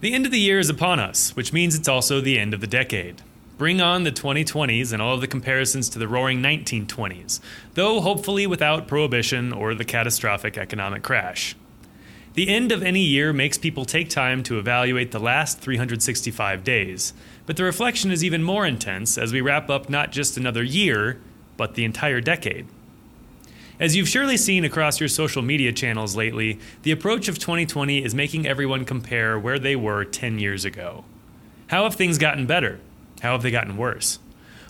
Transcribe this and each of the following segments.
The end of the year is upon us, which means it's also the end of the decade. Bring on the 2020s and all of the comparisons to the roaring 1920s, though hopefully without prohibition or the catastrophic economic crash. The end of any year makes people take time to evaluate the last 365 days, but the reflection is even more intense as we wrap up not just another year, but the entire decade. As you've surely seen across your social media channels lately, the approach of 2020 is making everyone compare where they were 10 years ago. How have things gotten better? How have they gotten worse?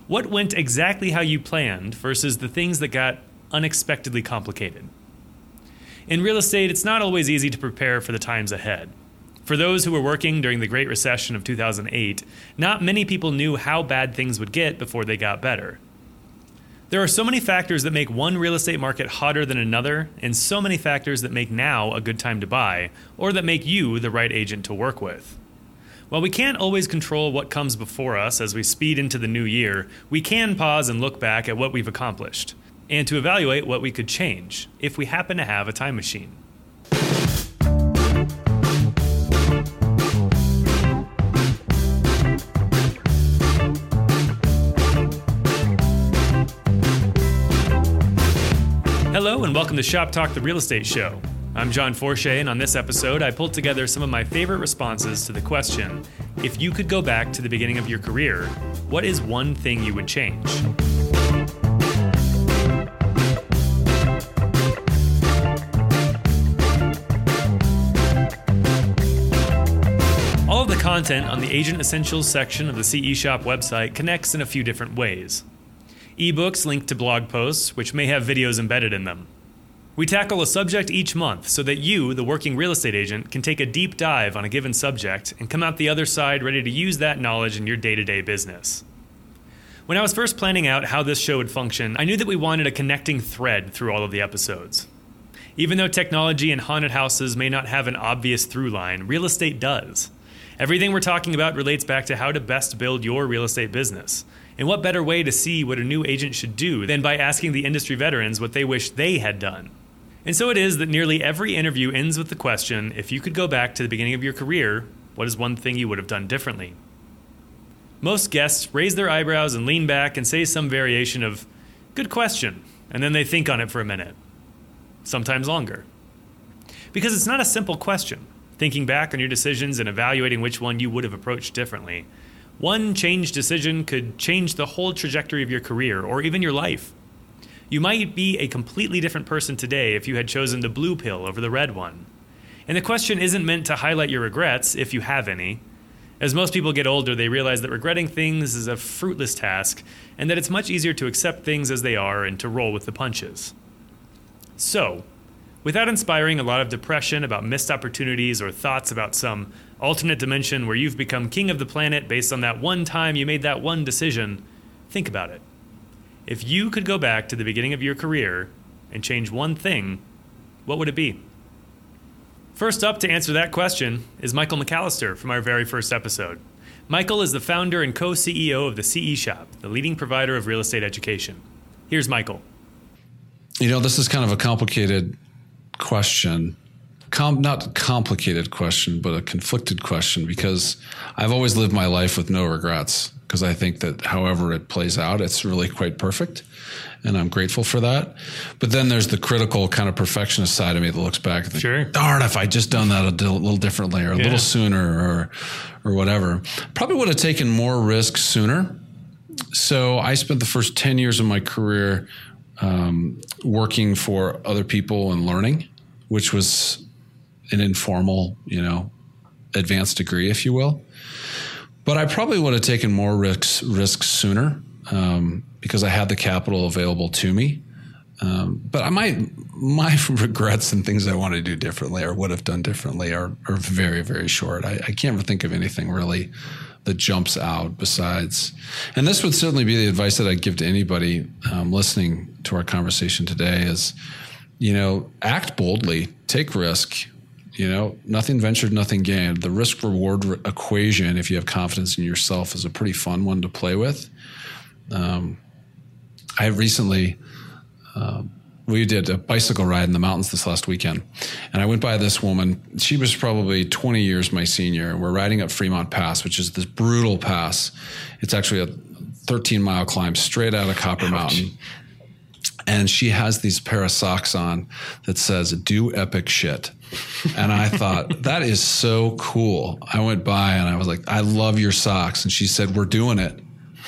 What went exactly how you planned versus the things that got unexpectedly complicated? In real estate, it's not always easy to prepare for the times ahead. For those who were working during the Great Recession of 2008, not many people knew how bad things would get before they got better. There are so many factors that make one real estate market hotter than another, and so many factors that make now a good time to buy, or that make you the right agent to work with. While we can't always control what comes before us as we speed into the new year, we can pause and look back at what we've accomplished, and to evaluate what we could change if we happen to have a time machine. And welcome to Shop Talk, the real estate show. I'm John Forche, and on this episode, I pulled together some of my favorite responses to the question if you could go back to the beginning of your career, what is one thing you would change? All of the content on the Agent Essentials section of the CE Shop website connects in a few different ways ebooks linked to blog posts, which may have videos embedded in them. We tackle a subject each month so that you, the working real estate agent, can take a deep dive on a given subject and come out the other side ready to use that knowledge in your day to day business. When I was first planning out how this show would function, I knew that we wanted a connecting thread through all of the episodes. Even though technology and haunted houses may not have an obvious through line, real estate does. Everything we're talking about relates back to how to best build your real estate business. And what better way to see what a new agent should do than by asking the industry veterans what they wish they had done? And so it is that nearly every interview ends with the question if you could go back to the beginning of your career, what is one thing you would have done differently? Most guests raise their eyebrows and lean back and say some variation of, good question, and then they think on it for a minute, sometimes longer. Because it's not a simple question. Thinking back on your decisions and evaluating which one you would have approached differently, one changed decision could change the whole trajectory of your career or even your life. You might be a completely different person today if you had chosen the blue pill over the red one. And the question isn't meant to highlight your regrets, if you have any. As most people get older, they realize that regretting things is a fruitless task, and that it's much easier to accept things as they are and to roll with the punches. So, without inspiring a lot of depression about missed opportunities or thoughts about some alternate dimension where you've become king of the planet based on that one time you made that one decision, think about it. If you could go back to the beginning of your career and change one thing, what would it be? First up to answer that question is Michael McAllister from our very first episode. Michael is the founder and co CEO of the CE Shop, the leading provider of real estate education. Here's Michael. You know, this is kind of a complicated question. Com- not complicated question, but a conflicted question because I've always lived my life with no regrets because I think that however it plays out, it's really quite perfect. And I'm grateful for that. But then there's the critical kind of perfectionist side of me that looks back and thinks, Sure. darn, if I just done that a little differently or a Yeah. little sooner or, or whatever, probably would have taken more risks sooner. So I spent the first 10 years of my career um, working for other people and learning, which was an informal, you know, advanced degree, if you will. But I probably would have taken more risks risks sooner um, because I had the capital available to me. Um, but might my regrets and things I want to do differently or would have done differently are, are very very short. I, I can't think of anything really that jumps out besides. And this would certainly be the advice that I'd give to anybody um, listening to our conversation today: is you know act boldly, take risk, you know, nothing ventured, nothing gained. The risk reward re- equation, if you have confidence in yourself, is a pretty fun one to play with. Um, I recently uh, we did a bicycle ride in the mountains this last weekend. And I went by this woman. She was probably 20 years my senior. We're riding up Fremont Pass, which is this brutal pass. It's actually a 13 mile climb straight out of Copper Ouch. Mountain. And she has these pair of socks on that says, do epic shit. and I thought, that is so cool. I went by and I was like, I love your socks. And she said, we're doing it.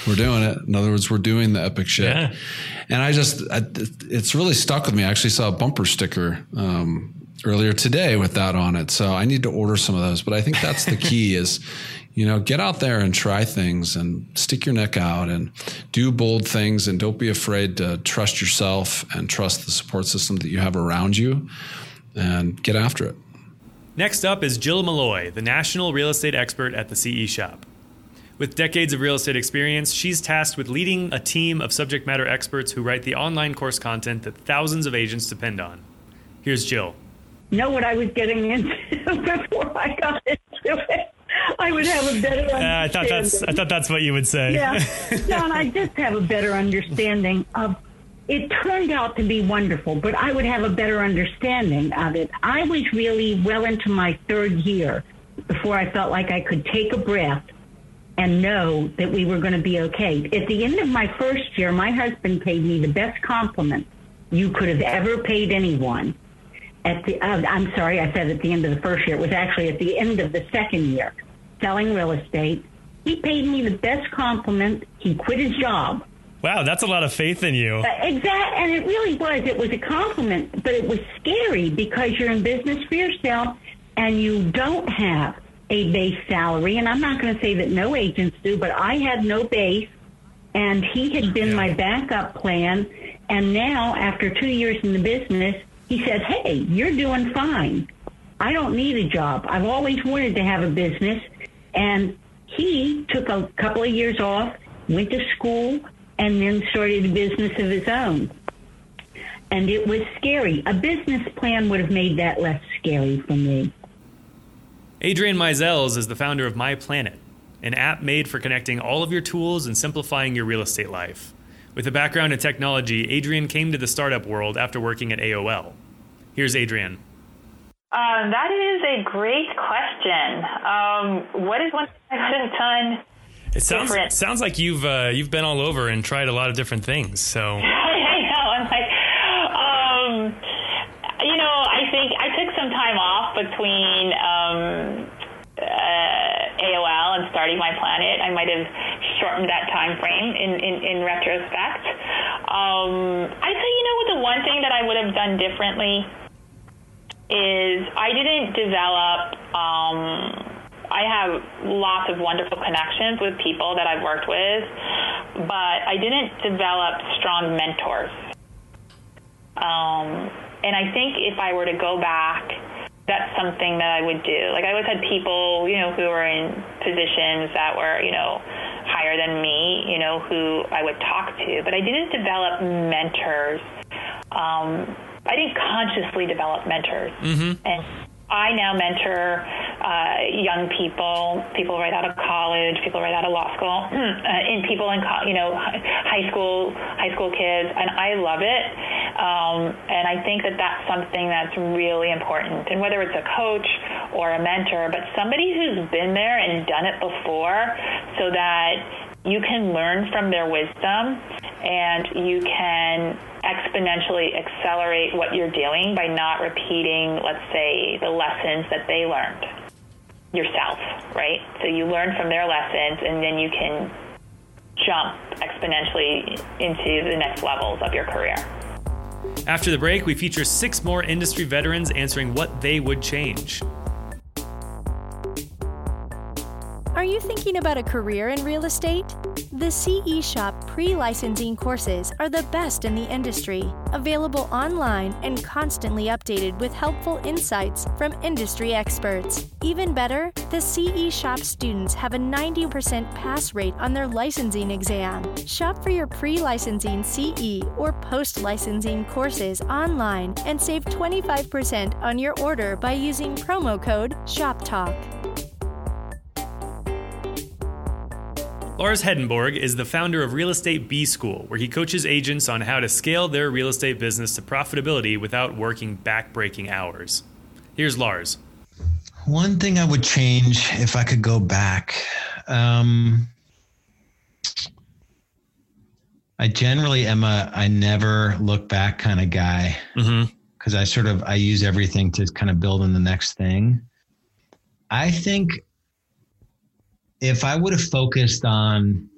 We're doing it. In other words, we're doing the epic shit. Yeah. And I just, I, it's really stuck with me. I actually saw a bumper sticker um, earlier today with that on it. So I need to order some of those. But I think that's the key is, you know, get out there and try things and stick your neck out and do bold things and don't be afraid to trust yourself and trust the support system that you have around you and get after it. Next up is Jill Malloy, the national real estate expert at the CE Shop. With decades of real estate experience, she's tasked with leading a team of subject matter experts who write the online course content that thousands of agents depend on. Here's Jill. Know what I was getting into before I got into it. I would have a better understanding. Uh, I thought that's I thought that's what you would say. Yeah, John, I just have a better understanding of. It turned out to be wonderful, but I would have a better understanding of it. I was really well into my third year before I felt like I could take a breath and know that we were going to be okay. At the end of my first year, my husband paid me the best compliment you could have ever paid anyone. At the, uh, I'm sorry, I said at the end of the first year. It was actually at the end of the second year, selling real estate. He paid me the best compliment. He quit his job. Wow, that's a lot of faith in you. Uh, exactly, and it really was. It was a compliment, but it was scary because you're in business for yourself and you don't have a base salary. And I'm not going to say that no agents do, but I had no base. And he had been yeah. my backup plan. And now, after two years in the business, he said, Hey, you're doing fine. I don't need a job. I've always wanted to have a business. And he took a couple of years off, went to school, and then started a business of his own. And it was scary. A business plan would have made that less scary for me. Adrienne Mizels is the founder of My Planet, an app made for connecting all of your tools and simplifying your real estate life. With a background in technology, Adrienne came to the startup world after working at AOL. Here's Adrienne. Um, that is a great question. Um, what is one thing I could have done? It sounds different? sounds like you've uh, you've been all over and tried a lot of different things. So I know. I'm like, um, you know, I think I took some time off between um, uh, AOL and starting my planet. I might have shortened that time frame in, in, in retrospect. Um, I say, you know what, the one thing that I would have done differently is I didn't develop. Um, I have lots of wonderful connections with people that I've worked with, but I didn't develop strong mentors. Um, and I think if I were to go back, that's something that I would do. Like I always had people, you know, who were in positions that were, you know, higher than me, you know, who I would talk to, but I didn't develop mentors. Um, I didn't consciously develop mentors. Mm-hmm. And I now mentor uh, young people, people right out of college, people right out of law school, uh, in people in you know high school high school kids, and I love it. Um, and I think that that's something that's really important. And whether it's a coach or a mentor, but somebody who's been there and done it before, so that you can learn from their wisdom and you can exponentially accelerate what you're doing by not repeating, let's say, the lessons that they learned yourself, right? So you learn from their lessons and then you can jump exponentially into the next levels of your career. After the break, we feature six more industry veterans answering what they would change. You thinking about a career in real estate? The CE Shop pre licensing courses are the best in the industry, available online and constantly updated with helpful insights from industry experts. Even better, the CE Shop students have a 90% pass rate on their licensing exam. Shop for your pre licensing CE or post licensing courses online and save 25% on your order by using promo code SHOPTALK. Lars Hedenborg is the founder of Real Estate B School, where he coaches agents on how to scale their real estate business to profitability without working backbreaking hours. Here's Lars. One thing I would change if I could go back. Um, I generally am a I never look back kind of guy because mm-hmm. I sort of I use everything to kind of build in the next thing. I think if I would have focused on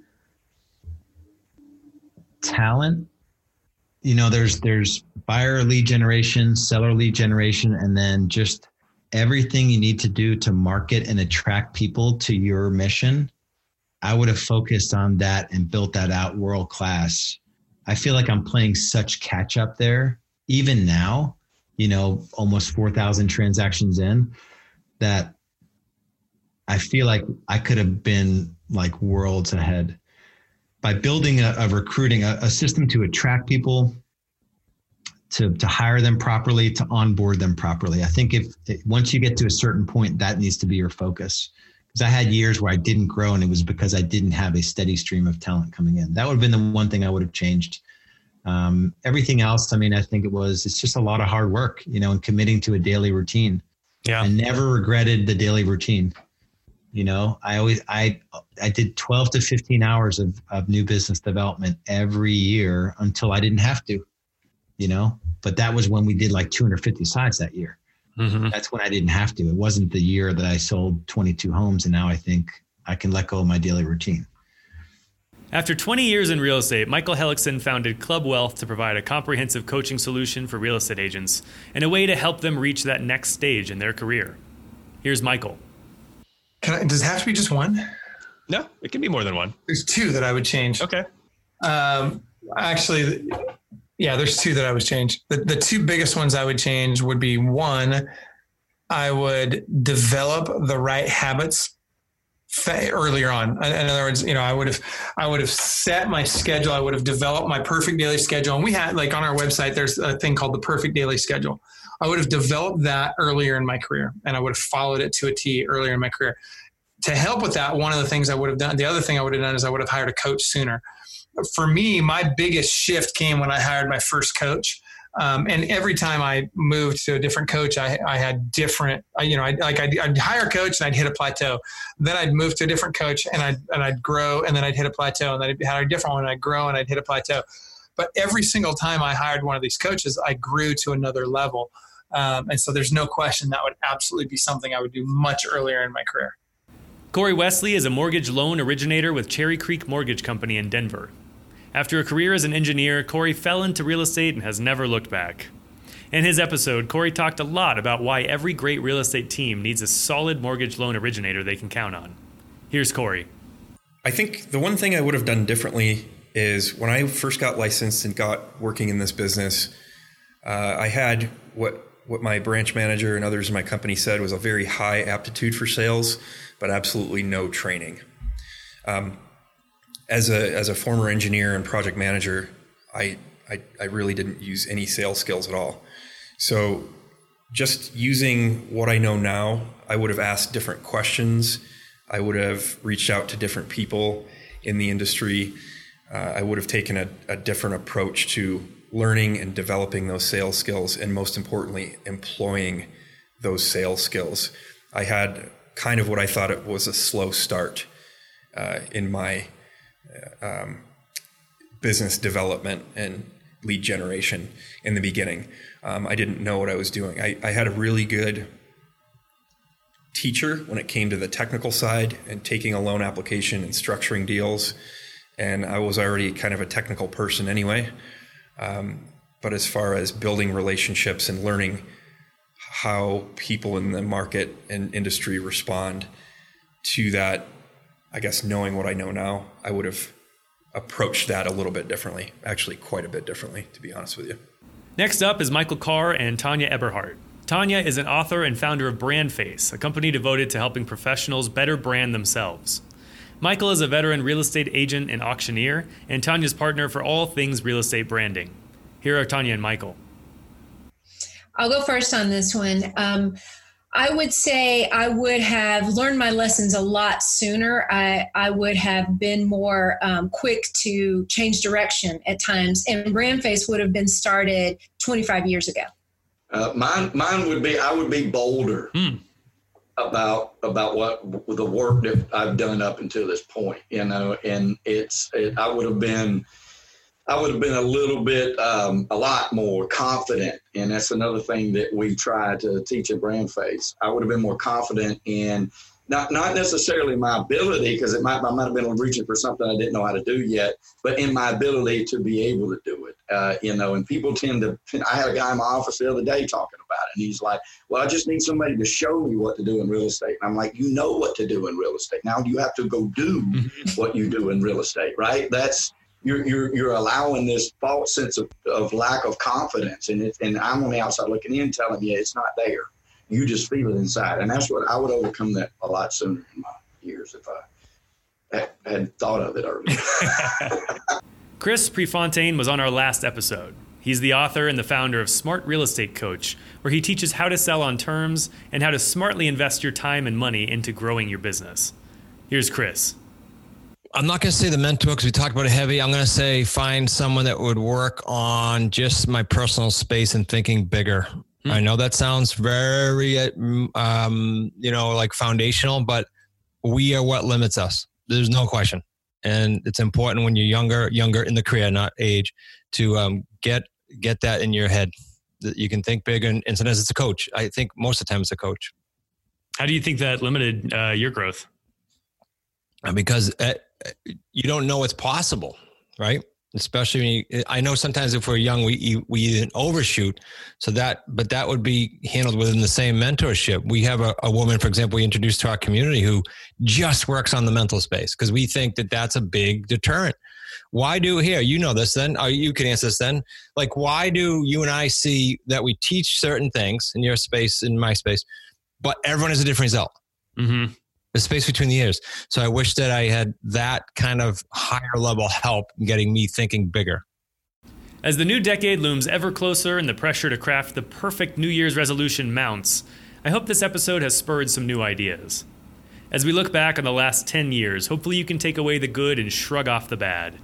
talent, you know, there's there's buyer lead generation, seller lead generation, and then just everything you need to do to market and attract people to your mission I would have focused on that and built that out world class. I feel like I'm playing such catch up there, even now, you know, almost 4,000 transactions in, that I feel like I could have been like worlds ahead by building a, a recruiting, a, a, system to attract people, to, to hire them properly, to onboard them properly. I think if once you get to a certain point, that needs to be your focus because I had years where I didn't grow, and it was because I didn't have a steady stream of talent coming in. That would have been the one thing I would have changed. Um, everything else, I mean, I think it was it's just a lot of hard work, you know, and committing to a daily routine. Yeah, I never regretted the daily routine. You know, I always I I did 12 to 15 hours of of new business development every year until I didn't have to. You know, but that was when we did like 250 sides that year. Mm-hmm. That's when I didn't have to. It wasn't the year that I sold 22 homes, and now I think I can let go of my daily routine. After 20 years in real estate, Michael Hellickson founded Club Wealth to provide a comprehensive coaching solution for real estate agents and a way to help them reach that next stage in their career. Here's Michael. Can I, does it have to be just one? No, it can be more than one. There's two that I would change. Okay. Um, actually, yeah, there's two that I would change. The, the two biggest ones I would change would be one, I would develop the right habits earlier on. In other words, you know, I would have, I would have set my schedule. I would have developed my perfect daily schedule. And we had like on our website, there's a thing called the perfect daily schedule. I would have developed that earlier in my career and I would have followed it to a T earlier in my career. To help with that, one of the things I would have done, the other thing I would have done is I would have hired a coach sooner for me, my biggest shift came when I hired my first coach. Um, and every time I moved to a different coach, I, I had different, you know, I, like I'd, I'd, hire a coach and I'd hit a plateau. Then I'd move to a different coach and I'd, and I'd grow and then I'd hit a plateau and then I'd hire a different one and I'd grow and I'd hit a plateau. But every single time I hired one of these coaches, I grew to another level. Um, and so there's no question that would absolutely be something I would do much earlier in my career. Corey Wesley is a mortgage loan originator with Cherry Creek Mortgage Company in Denver. After a career as an engineer, Corey fell into real estate and has never looked back. In his episode, Corey talked a lot about why every great real estate team needs a solid mortgage loan originator they can count on. Here's Corey. I think the one thing I would have done differently is when I first got licensed and got working in this business, uh, I had what what my branch manager and others in my company said was a very high aptitude for sales, but absolutely no training. Um, as a as a former engineer and project manager, I, I I really didn't use any sales skills at all. So just using what I know now, I would have asked different questions. I would have reached out to different people in the industry. Uh, I would have taken a, a different approach to learning and developing those sales skills, and most importantly, employing those sales skills. I had kind of what I thought it was a slow start uh, in my um, business development and lead generation in the beginning. Um, I didn't know what I was doing. I, I, had a really good teacher when it came to the technical side and taking a loan application and structuring deals. And I was already kind of a technical person anyway. Um, but as far as building relationships and learning how people in the market and industry respond to that I guess knowing what I know now, I would have approached that a little bit differently, actually, quite a bit differently, to be honest with you. Next up is Michael Carr and Tonya Eberhart. Tonya is an author and founder of Brandface, a company devoted to helping professionals better brand themselves. Michael is a veteran real estate agent and auctioneer, and Tonya's partner for all things real estate branding. Here are Tonya and Michael. I'll go first on this one. Um, I would say I would have learned my lessons a lot sooner. I, I would have been more um, quick to change direction at times, and Brandface would have been started 25 years ago. Uh, mine, mine would be I would be bolder Hmm. About about what the work that I've done up until this point. You know, and it's it, I would have been I would have been a little bit, um, a lot more confident. And that's another thing that we try to teach at Brandface. I would have been more confident in not, not necessarily my ability, because it might, I might have been reaching for something I didn't know how to do yet, but in my ability to be able to do it. Uh, you know, and people tend to, I had a guy in my office the other day talking about it, and he's like, well, I just need somebody to show me what to do in real estate. And I'm like, you know what to do in real estate. Now you have to go do what you do in real estate, right? That's, you're, you're, you're allowing this false sense of, of lack of confidence. And, it, and I'm on the outside looking in telling you it's not there. You just feel it inside. And that's what I would overcome that a lot sooner in my years if I had, had thought of it earlier. Chris Prefontaine was on our last episode. He's the author and the founder of Smart Real Estate Coach, where he teaches how to sell on terms and how to smartly invest your time and money into growing your business. Here's Chris. I'm not going to say the mentor because we talked about it heavy. I'm going to say find someone that would work on just my personal space and thinking bigger. I know that sounds very, um, you know, like foundational, but we are what limits us. There's no question, and it's important when you're younger, younger in the career, not age, to um, get get that in your head that you can think big. And, and sometimes it's a coach. I think most of the time it's a coach. How do you think that limited uh, your growth? because uh, you don't know it's possible, right? Especially, when you, I know sometimes if we're young, we we even overshoot. So that, but that would be handled within the same mentorship. We have a, a woman, for example, we introduced to our community who just works on the mental space because we think that that's a big deterrent. Why do here? You know this then. Or you can answer this then. Like, why do you and I see that we teach certain things in your space, in my space, but everyone has a different result? Mm-hmm the space between the ears. So I wish that I had that kind of higher level help in getting me thinking bigger. As the new decade looms ever closer and the pressure to craft the perfect New Year's resolution mounts, I hope this episode has spurred some new ideas. As we look back on the last 10 years, hopefully you can take away the good and shrug off the bad.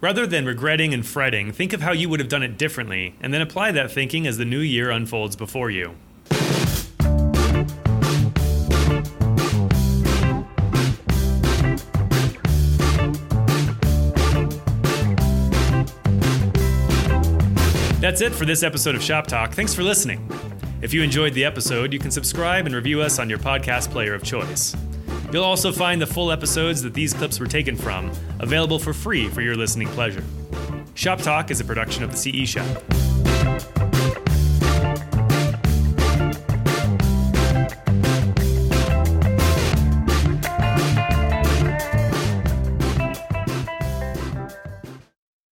Rather than regretting and fretting, think of how you would have done it differently, and then apply that thinking as the new year unfolds before you. That's it for this episode of Shop Talk. Thanks for listening. If you enjoyed the episode, you can subscribe and review us on your podcast player of choice. You'll also find the full episodes that these clips were taken from available for free for your listening pleasure. Shop Talk is a production of the CE Shop.